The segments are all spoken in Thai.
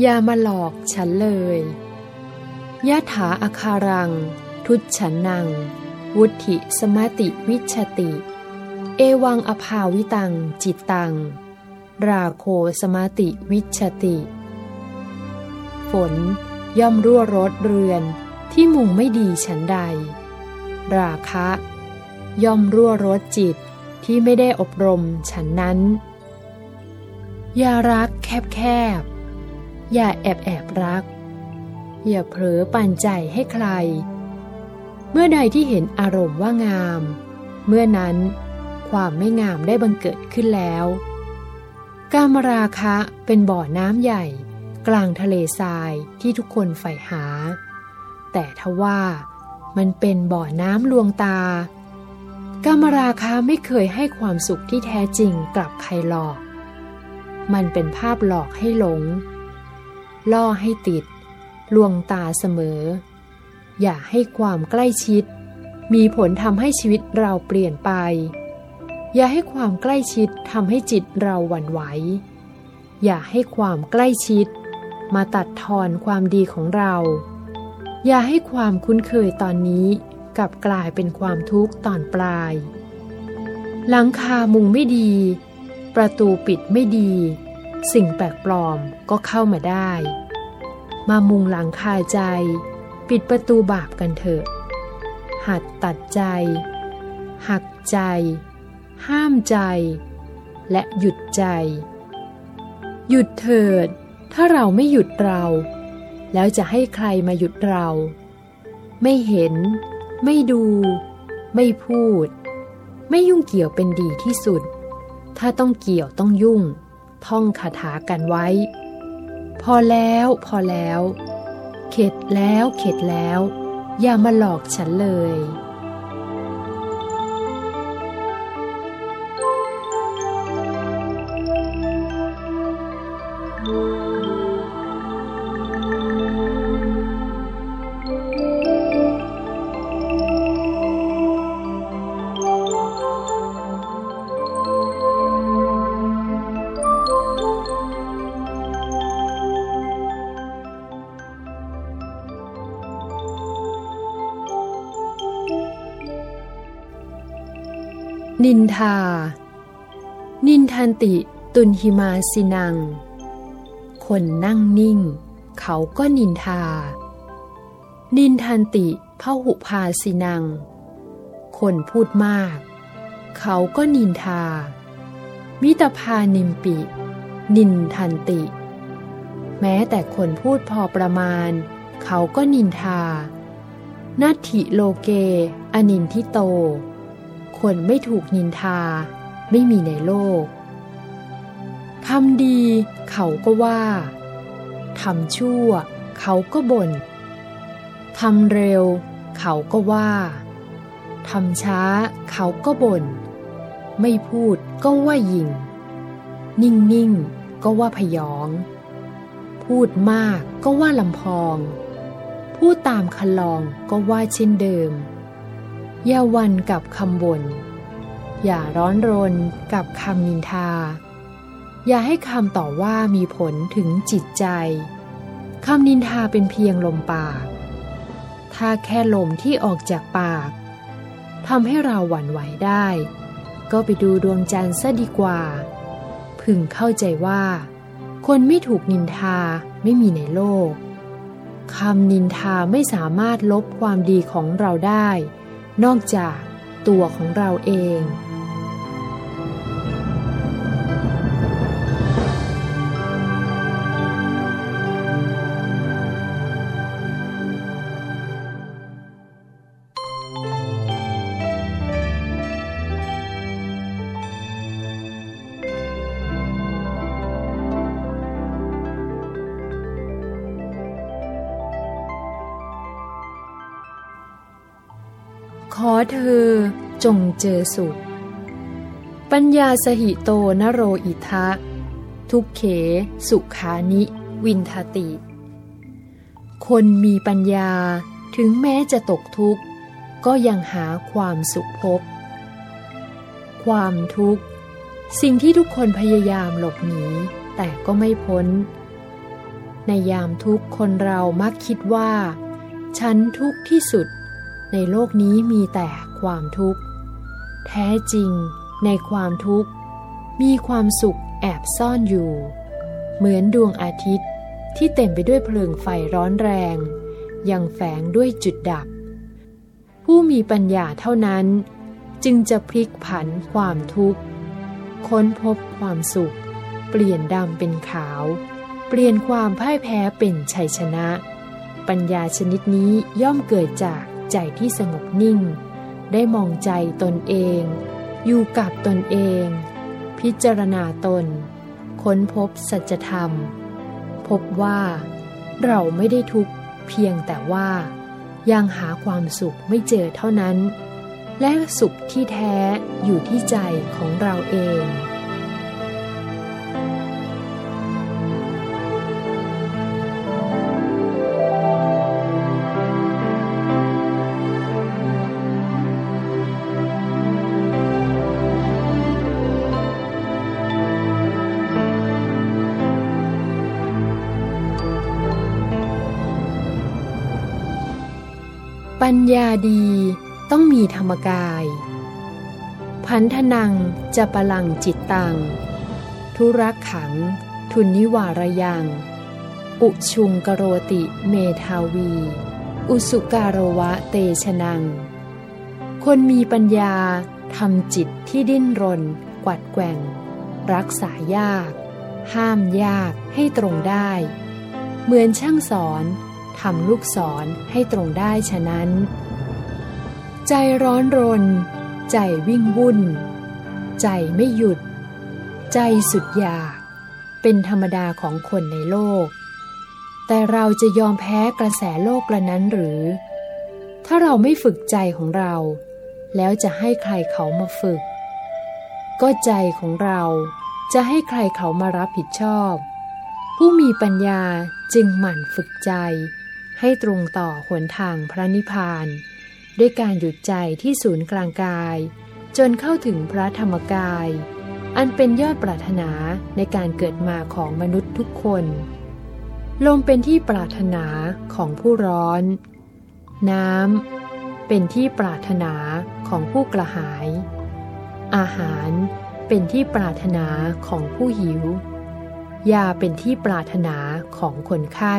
อย่ามาหลอกฉันเลยยะถาอาคารัง ทุจฉันนัง วุธิสมติวิชติ เอวังอภาวิตัง จิตตัง ราโคสมติวิชติ ฝนย่อมรั่วรถเรือนที่มุงไม่ดีฉันใด ราคะ ย่อมรั่วรถจิตที่ไม่ได้อบรมฉันนั้นอย่ารักแคบแคบ อย่าแอบแอบรัก อย่าเผลอปันใจให้ใคร เมื่อใดที่เห็นอารมณ์ว่างาม เมื่อนั้นความไม่งามได้บังเกิดขึ้นแล้ว กามราคะเป็นบ่อน้ำใหญ่ กลางทะเลทรายที่ทุกคนใฝ่หา แต่ทว่ามันเป็นบ่อน้ำลวงตากามราคะไม่เคยให้ความสุขที่แท้จริงกลับใครหลอก มันเป็นภาพหลอกให้หลง ล่อให้ติด ลวงตาเสมอ อย่าให้ความใกล้ชิด มีผลทำให้ชีวิตเราเปลี่ยนไป อย่าให้ความใกล้ชิดทำให้จิตเราหวั่นไหว อย่าให้ความใกล้ชิด มาตัดทอนความดีของเรา อย่าให้ความคุ้นเคยตอนนี้กลับกลายเป็นความทุกข์ตอนปลาย หลังคามุงไม่ดี ประตูปิดไม่ดี สิ่งแปลกปลอมก็เข้ามาได้ มามุงหลังคาใจ ปิดประตูบาปกันเถอะ หัดตัดใจ หักใจ ห้ามใจ และหยุดใจ หยุดเถิด ถ้าเราไม่หยุดเรา แล้วจะให้ใครมาหยุดเรา ไม่เห็น ไม่ดู ไม่พูด ไม่ยุ่งเกี่ยวเป็นดีที่สุด ถ้าต้องเกี่ยวต้องยุ่ง ท่องคาถากันไว้ พอแล้วพอแล้ว เข็ดแล้วเข็ดแล้ว อย่ามาหลอกฉันเลย นินทา นินทันติตุนหิมาสินัง คนนั่งนิ่ง เขาก็นินทา นินทันติพหุพาสินัง คนพูดมาก เขาก็นินทา มิตรพานิมปิ นินทันติ แม้แต่คนพูดพอประมาณ เขาก็นินทา นัตถิโลเก อนินทิโต คนไม่ถูกนินทา ไม่มีในโลกทำดีเขาก็ว่าทำชั่ว เขาก็บน่นทำเร็ว เขาก็ว่าทำช้า เขาก็บน่นไม่พูดก็ว่ายิง นิ่งๆ ก็ว่าพยอง พูดมากก็ว่าลำพอง พูดตามคันลองก็ว่าเช่นเดิม อย่าวันกับคำบน่น อย่าร้อนรนกับคำนินทา อย่าให้คำต่อว่ามีผลถึงจิตใจ คำนินทาเป็นเพียงลมปาก ถ้าแค่ลมที่ออกจากปากทำให้เราหวั่นไหวได้ ก็ไปดูดวงจันทร์ซะดีกว่า พึงเข้าใจว่า คนไม่ถูกนินทาไม่มีในโลกคำนินทาไม่สามารถลบความดีของเราได้ นอกจากตัวของเราเอง เธอจงเจอสุข ปัญญาสหิโตนโรอิทะ ทุกเขสุขานิ วินทติ คนมีปัญญาถึงแม้จะตกทุกข์ ก็ยังหาความสุขพบ ความทุกข์ สิ่งที่ทุกคนพยายามหลบหนี แต่ก็ไม่พ้น ในในยามทุกข์คนเรามักคิดว่า ฉันทุกข์ที่สุด ในโลกนี้มีแต่ความทุกข์ แท้จริงในความทุกข์ มีความสุขแอบซ่อนอยู่ เหมือนดวงอาทิตย์ที่เต็มไปด้วยเพลิงไฟร้อนแรง ยังแฝงด้วยจุดดับ ผู้มีปัญญาเท่านั้น จึงจะพลิกผันความทุกข์ ค้นพบความสุข เปลี่ยนดำเป็นขาว เปลี่ยนความพ่ายแพ้เป็นชัยชนะ ปัญญาชนิดนี้ย่อมเกิดจาก ใจที่สงบนิ่ง ได้มองใจตนเอง อยู่กับตนเอง พิจารณาตน ค้นพบสัจธรรม พบว่าเราไม่ได้ทุกข์เพียงแต่ว่ายังหาความสุขไม่เจอเท่านั้น และสุขที่แท้อยู่ที่ใจของเราเอง ปัญญาดีต้องมีธรรมกาย พันธนังจะปลังจิตตังธุรักขัง ทุนนิวารยัง อุชุงกโรติเมทาวี อุสุการวะเตชนัง คนมีปัญญาทำจิตที่ดิ้นรน กวัดแกว่ง รักษายาก ห้ามยากให้ตรงได้ เหมือนช่างสอน ทำลูกศรให้ตรงได้ฉะนั้น ใจร้อนรน ใจวิ่งวุ่น ใจไม่หยุด ใจสุดอยาก เป็นธรรมดาของคนในโลก แต่เราจะยอมแพ้กระแสโลกกระนั้นหรือ ถ้าเราไม่ฝึกใจของเรา แล้วจะให้ใครเขามาฝึก ก็ใจของเราจะให้ใครเขามารับผิดชอบ ผู้มีปัญญาจึงหมั่นฝึกใจ ให้ตรงต่อหนทางพระนิพพาน ด้วยการหยุดใจที่ศูนย์กลางกาย จนเข้าถึงพระธรรมกาย อันเป็นยอดปรารถนาในการเกิดมาของมนุษย์ทุกคน ลมเป็นที่ปรารถนาของผู้ร้อน น้ำเป็นที่ปรารถนาของผู้กระหาย อาหารเป็นที่ปรารถนาของผู้หิว ยาเป็นที่ปรารถนาของคนไข้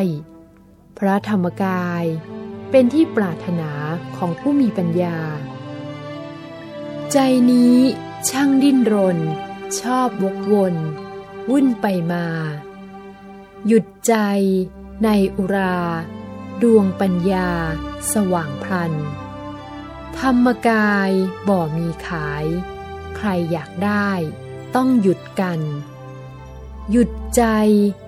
พระธรรมกาย เป็นที่ปรารถนาของผู้มีปัญญา ใจนี้ช่างดิ้นรน ชอบวกวน วุ่นไปมา หยุดใจ ในอุรา ดวงปัญญา สว่างพลัน ธรรมกายบ่มีขาย ใครอยากได้ต้องหยุดกัน หยุดใจ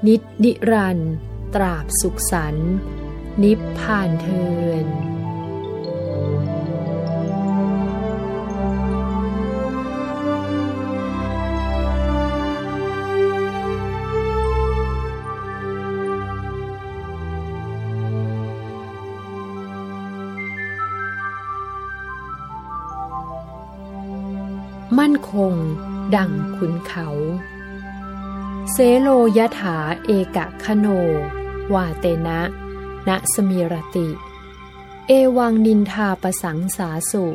นิดนิรันดร์ ตราบสุขสันนิพพานเทินมั่นคงดังขุนเขา เซโลยถาเอกะคโน วาเตนะ ณสมีรติ เอวังนินทาประสังสาสุ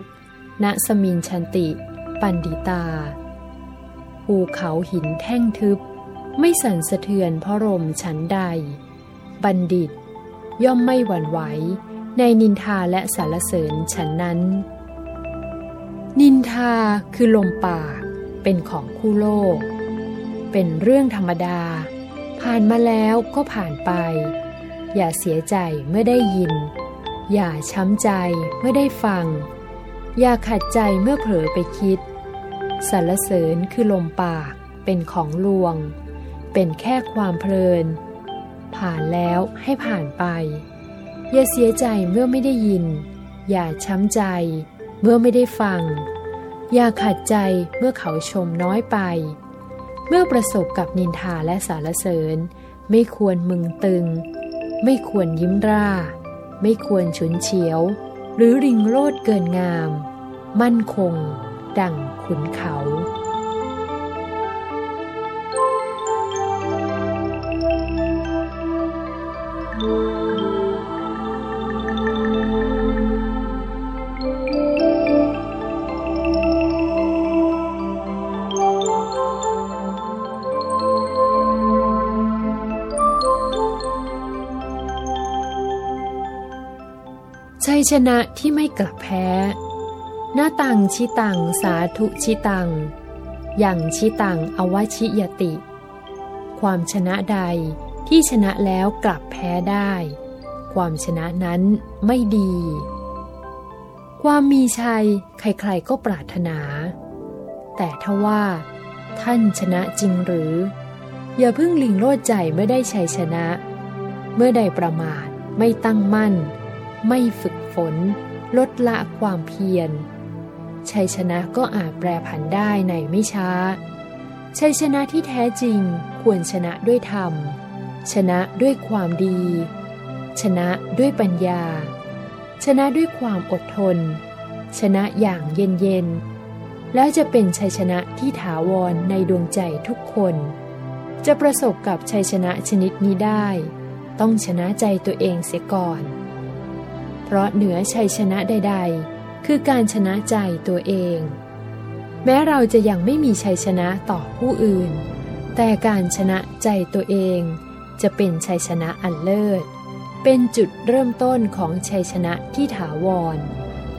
ณสมินชันติ ปันดิตา ภูเขาหินแท่งทึบ ไม่สั่นสะเทือนเพราะลมฉันใด บัณฑิต ย่อมไม่หวั่นไหว ในนินทาและสารเสริญฉันนั้น นินทาคือลมปากเป็นของคู่โลก เป็นเรื่องธรรมดา ผ่านมาแล้วก็ผ่านไป อย่าเสียใจเมื่อได้ยิน อย่าช้ำใจเมื่อได้ฟัง อย่าขัดใจเมื่อเผลอไปคิดสรรเสริญคือลมปากเป็นของลวง เป็นแค่ความเพลิน ผ่านแล้วให้ผ่านไป อย่าเสียใจเมื่อไม่ได้ยิน อย่าช้ำใจเมื่อไม่ได้ฟัง อย่าขัดใจเมื่อเขาชมน้อยไป เมื่อประสบกับนินทาและสารเสริญ ไม่ควรมึงตึง ไม่ควรยิ้มร่า ไม่ควรฉุนเฉียว หรือริงโลดเกินงาม มั่นคง ดั่งขุนเขา ยชนะที่ไม่กลับแพ้ หน้าตังชิตังสาธุชิตัง อย่างชิตังอวชิยติ ความชนะใดที่ชนะแล้วกลับแพ้ได้ ความชนะนั้นไม่ดี ความมีชัยใครๆก็ปรารถนา แต่ถ้าว่า ท่านชนะจริงหรือ อย่าเพิ่งลิงโลดใจเมื่อได้ชัยชนะ เมื่อใดประมาทไม่ตั้งมั่น ไม่ฝึก ฝนลดละความเพียร ชัยชนะก็อาจแปรผันได้ในไม่ช้า ชัยชนะที่แท้จริงควรชนะด้วยธรรม ชนะด้วยความดี ชนะด้วยปัญญา ชนะด้วยความอดทน ชนะอย่างเย็นเย็นแล้วจะเป็นชัยชนะที่ถาวรในดวงใจทุกคน จะประสบกับชัยชนะชนิดนี้ได้ ต้องชนะใจตัวเองเสียก่อน เพราะเหนือชัยชนะใด ๆ คือการชนะใจตัวเอง แม้เราจะยังไม่มีชัยชนะต่อผู้อื่น แต่การชนะใจตัวเอง จะเป็นชัยชนะอันเลิศ เป็นจุดเริ่มต้นของชัยชนะที่ถาวร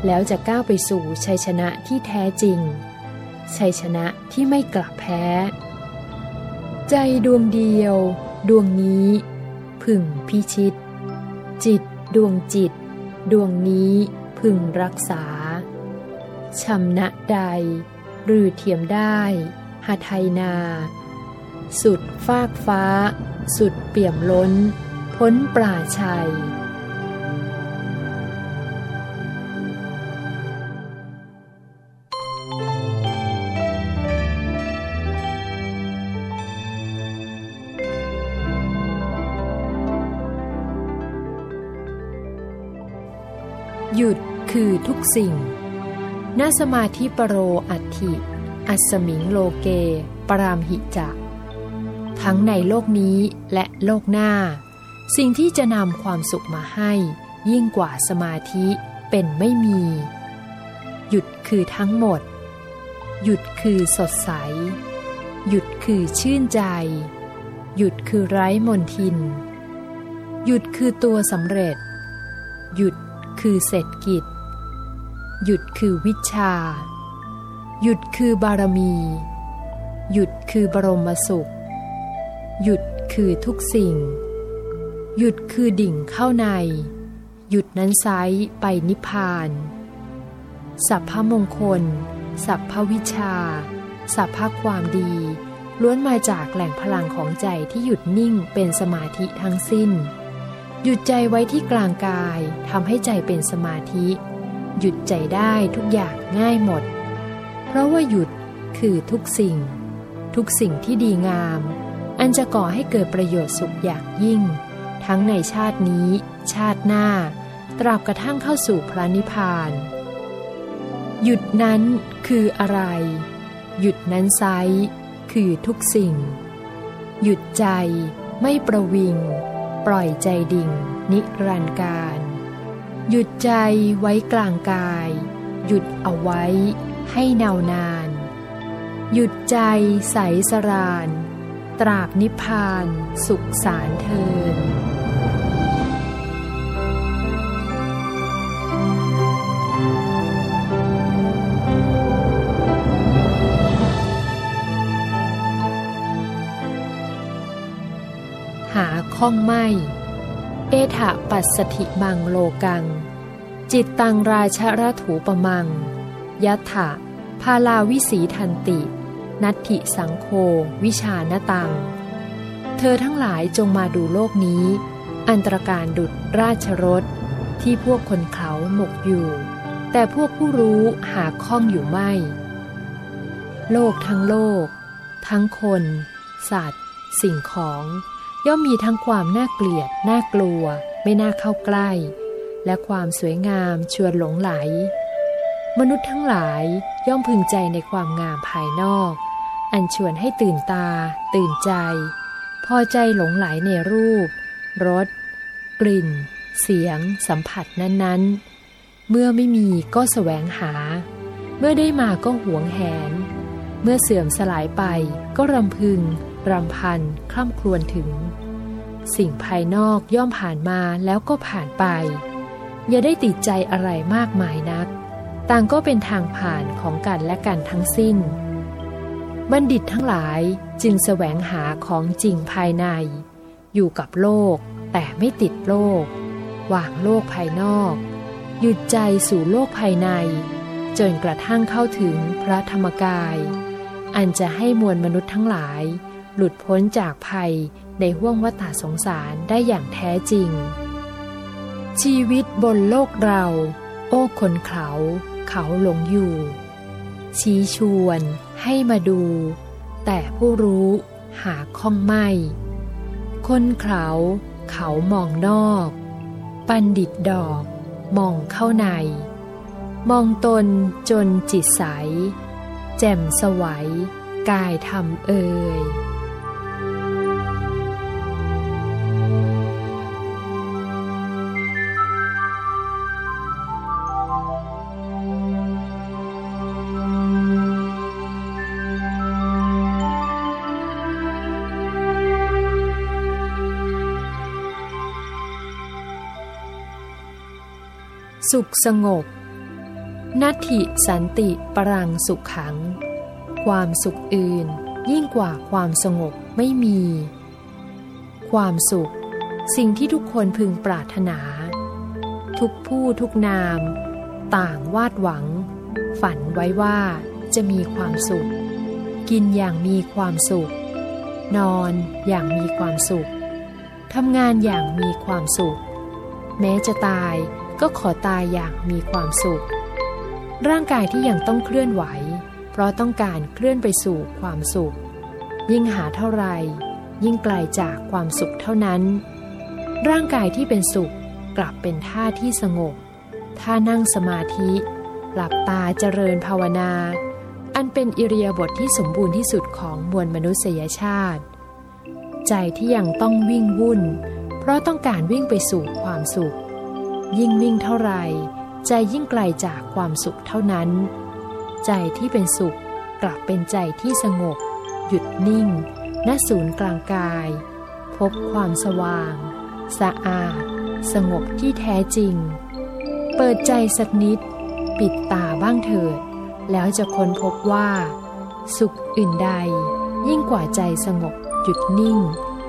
แล้วจะก้าวไปสู่ชัยชนะที่แท้จริง ชัยชนะที่ไม่กลับแพ้ ใจดวงเดียว ดวงนี้ พึงพิชิต จิตดวงจิต ดวงนี้พึงรักษาชำนะใด หรือเทียมได้หาไทยนา สุดฟากฟ้า สุดเปี่ยมล้น พ้นปราชัย คือทุกสิ่งนาสมาธิปโรอัตถิ อัสมิงโลเก ปรามหิจะทั้งในโลกนี้และโลกหน้า สิ่งที่จะนำความสุขมาให้ ยิ่งกว่าสมาธิเป็นไม่มี หยุดคือทั้งหมด หยุดคือสดใส หยุดคือชื่นใจ หยุดคือไร้มนทิน หยุดคือตัวสำเร็จ หยุดคือเศรษฐกิจ หยุดคือวิชา หยุดคือบารมี หยุดคือบรมสุข หยุดคือทุกสิ่ง หยุดคือดิ่งเข้าใน หยุดนั้นไซไปนิพพาน สัพพมงคล สัพพวิชา สัพพความดี ล้วนมาจากแหล่งพลังของใจที่หยุดนิ่งเป็นสมาธิทั้งสิ้น หยุดใจไว้ที่กลางกายทำให้ใจเป็นสมาธิ หยุดใจได้ทุกอย่างง่ายหมด เพราะว่าหยุดคือทุกสิ่ง ทุกสิ่งที่ดีงาม อันจะก่อให้เกิดประโยชน์สุขอย่างยิ่ง ทั้งในชาตินี้ ชาติหน้า ตราบกระทั่งเข้าสู่พระนิพพาน หยุดนั้นคืออะไร หยุดนั้นไซคือทุกสิ่ง หยุดใจไม่ประวิง ปล่อยใจดิ่ง นิรันดร์การ หยุดใจไว้กลางกาย หยุดเอาไว้ให้เนานาน หยุดใจใสสราน ตราบนิพพานสุขสารเทินหาข้องไม่ เอถะปัสสถิมังโลกัง จิตตังราชระถูปมังยัตถะพาลาวิสีทันติ นัตถิสังโควิชานตัง เธอทั้งหลายจงมาดูโลกนี้ อันตรการดุดราชรถ ที่พวกคนเขาหมกอยู่ แต่พวกผู้รู้หาข้องอยู่ไม่ โลกทั้งโลก ทั้งคน สัตว์ สิ่งของ ย่อมมีทั้งความน่าเกลียด น่ากลัว ไม่น่าเข้าใกล้ และความสวยงามชวนหลงไหล มนุษย์ทั้งหลายย่อมพึงใจในความงามภายนอก อันชวนให้ตื่นตา ตื่นใจ พอใจหลงไหลในรูป รส กลิ่น เสียง สัมผัสนั้นๆ เมื่อไม่มีก็แสวงหา เมื่อได้มาก็หวงแหน เมื่อเสื่อมสลายไปก็รำพึง รำพัน คล่ำครวญถึง สิ่งภายนอกย่อมผ่านมาแล้วก็ผ่านไป อย่าได้ติดใจอะไรมากมายนัก ต่างก็เป็นทางผ่านของกันและกันทั้งสิ้น บัณฑิตทั้งหลายจึงแสวงหาของจริงภายใน อยู่กับโลกแต่ไม่ติดโลก วางโลกภายนอก หยุดใจสู่โลกภายใน จนกระทั่งเข้าถึงพระธรรมกาย อันจะให้มวลมนุษย์ทั้งหลาย หลุดพ้นจากภัยในห้วงวัฏสงสารได้อย่างแท้จริง ชีวิตบนโลกเรา โอ้คนเขาเขาหลงอยู่ ชี้ชวนให้มาดู แต่ผู้รู้หาข้องไม่ คนเขาเขามองนอก ปันดิตดอกมองเข้าใน มองตนจนจิตใส แจ่มสวัยกายทำเอ่ย สุขสงบ นัตถิสันติปรังสุขขัง ความสุขอื่นยิ่งกว่าความสงบไม่มี ความสุข สิ่งที่ทุกคนพึงปรารถนา ทุกผู้ทุกนาม ต่างวาดหวัง ฝันไว้ว่าจะมีความสุข กินอย่างมีความสุข นอนอย่างมีความสุขทำงานอย่างมีความสุข แม้จะตาย ก็ขอตายอย่างมีความสุข ร่างกายที่ยังต้องเคลื่อนไหว เพราะต้องการเคลื่อนไปสู่ความสุข ยิ่งหาเท่าไร ยิ่งไกลจากความสุขเท่านั้น ร่างกายที่เป็นสุขกลับเป็นท่าที่สงบท่านั่งสมาธิ หลับตาเจริญภาวนา อันเป็นอิริยาบถทที่สมบูรณ์ที่สุดของมวลมนุษยชาติ ใจที่ยังต้องวิ่งวุ่น เพราะต้องการวิ่งไปสู่ความสุข ยิ่งวิ่งเท่าไรใจยิ่งไกลจากความสุขเท่านั้น ใจที่เป็นสุขกลับเป็นใจที่สงบ หยุดนิ่ง ณศูนย์กลางกาย พบความสว่าง สะอาด สงบที่แท้จริง เปิดใจสักนิด ปิดตาบ้างเถิด แล้วจะค้นพบว่า สุขอื่นใด ยิ่งกว่าใจสงบหยุดนิ่ง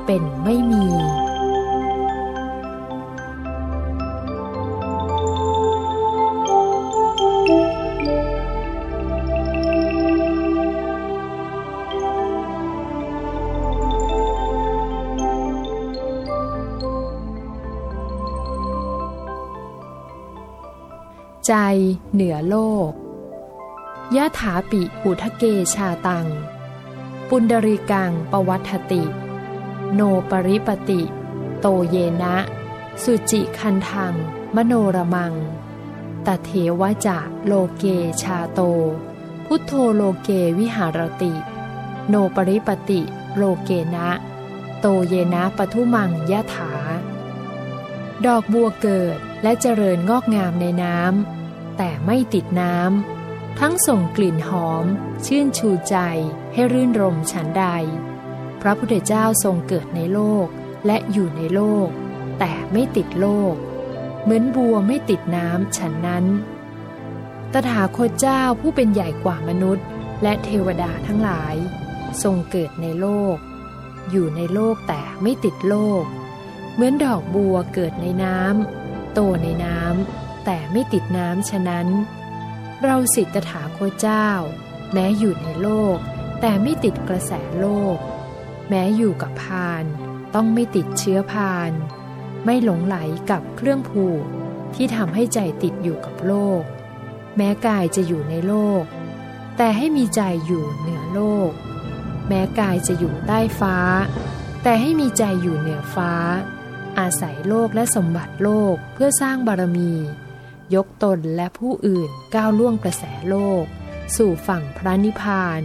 เป็นไม่มี ใจเหนือโลกยะถาปิอุทะเกชาตัง ปุณดริกังปวัตติ โนปริปติ โตเยนะ สุจิคันทัง มโนรมังตเทวจะโลเกชาโต พุทโธโลเกวิหารติ โนปริปติโลเกนะ โตเยนะปทุมังยะถา ดอกบัวเกิดและเจริญงอกงามในน้ำ แต่ไม่ติดน้ำ ทั้งส่งกลิ่นหอม ชื่นชูใจให้รื่นรมฉันใด พระพุทธเจ้าทรงเกิดในโลกและอยู่ในโลก แต่ไม่ติดโลก เหมือนบัวไม่ติดน้ำฉันนั้น ตถาคตเจ้าผู้เป็นใหญ่กว่ามนุษย์ และเทวดาทั้งหลาย ทรงเกิดในโลก อยู่ในโลกแต่ไม่ติดโลก เหมือนดอกบัวเกิดในน้ำโตในน้ำ แต่ไม่ติดน้ำฉะนั้น เราสิทธถาโคเจ้า แม้อยู่ในโลก แต่ไม่ติดกระแสโลก แม้อยู่กับพาน ต้องไม่ติดเชื้อพาน ไม่หลงไหลกับเครื่องผูกที่ทำให้ใจติดอยู่กับโลก แม้กายจะอยู่ในโลก แต่ให้มีใจอยู่เหนือโลก แม้กายจะอยู่ใต้ฟ้า แต่ให้มีใจอยู่เหนือฟ้า อาศัยโลกและสมบัติโลกเพื่อสร้างบารมี ยกตนและผู้อื่นก้าวล่วงกระแสโลก สู่ฝั่งพระนิพพาน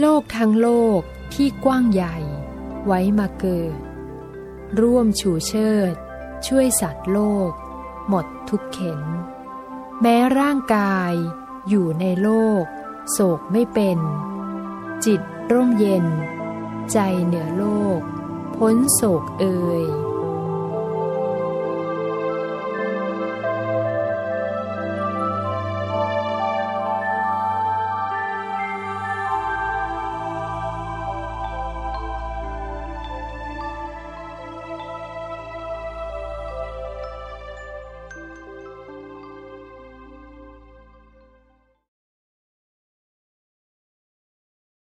โลกทั้งโลกที่กว้างใหญ่ ไว้มาเกิด ร่วมชูเชิด ช่วยสัตว์โลก หมดทุกเข็น แม้ร่างกายอยู่ในโลก โศกไม่เป็น จิตร่มเย็น ใจเหนือโลก พ้นโศกเอ่ย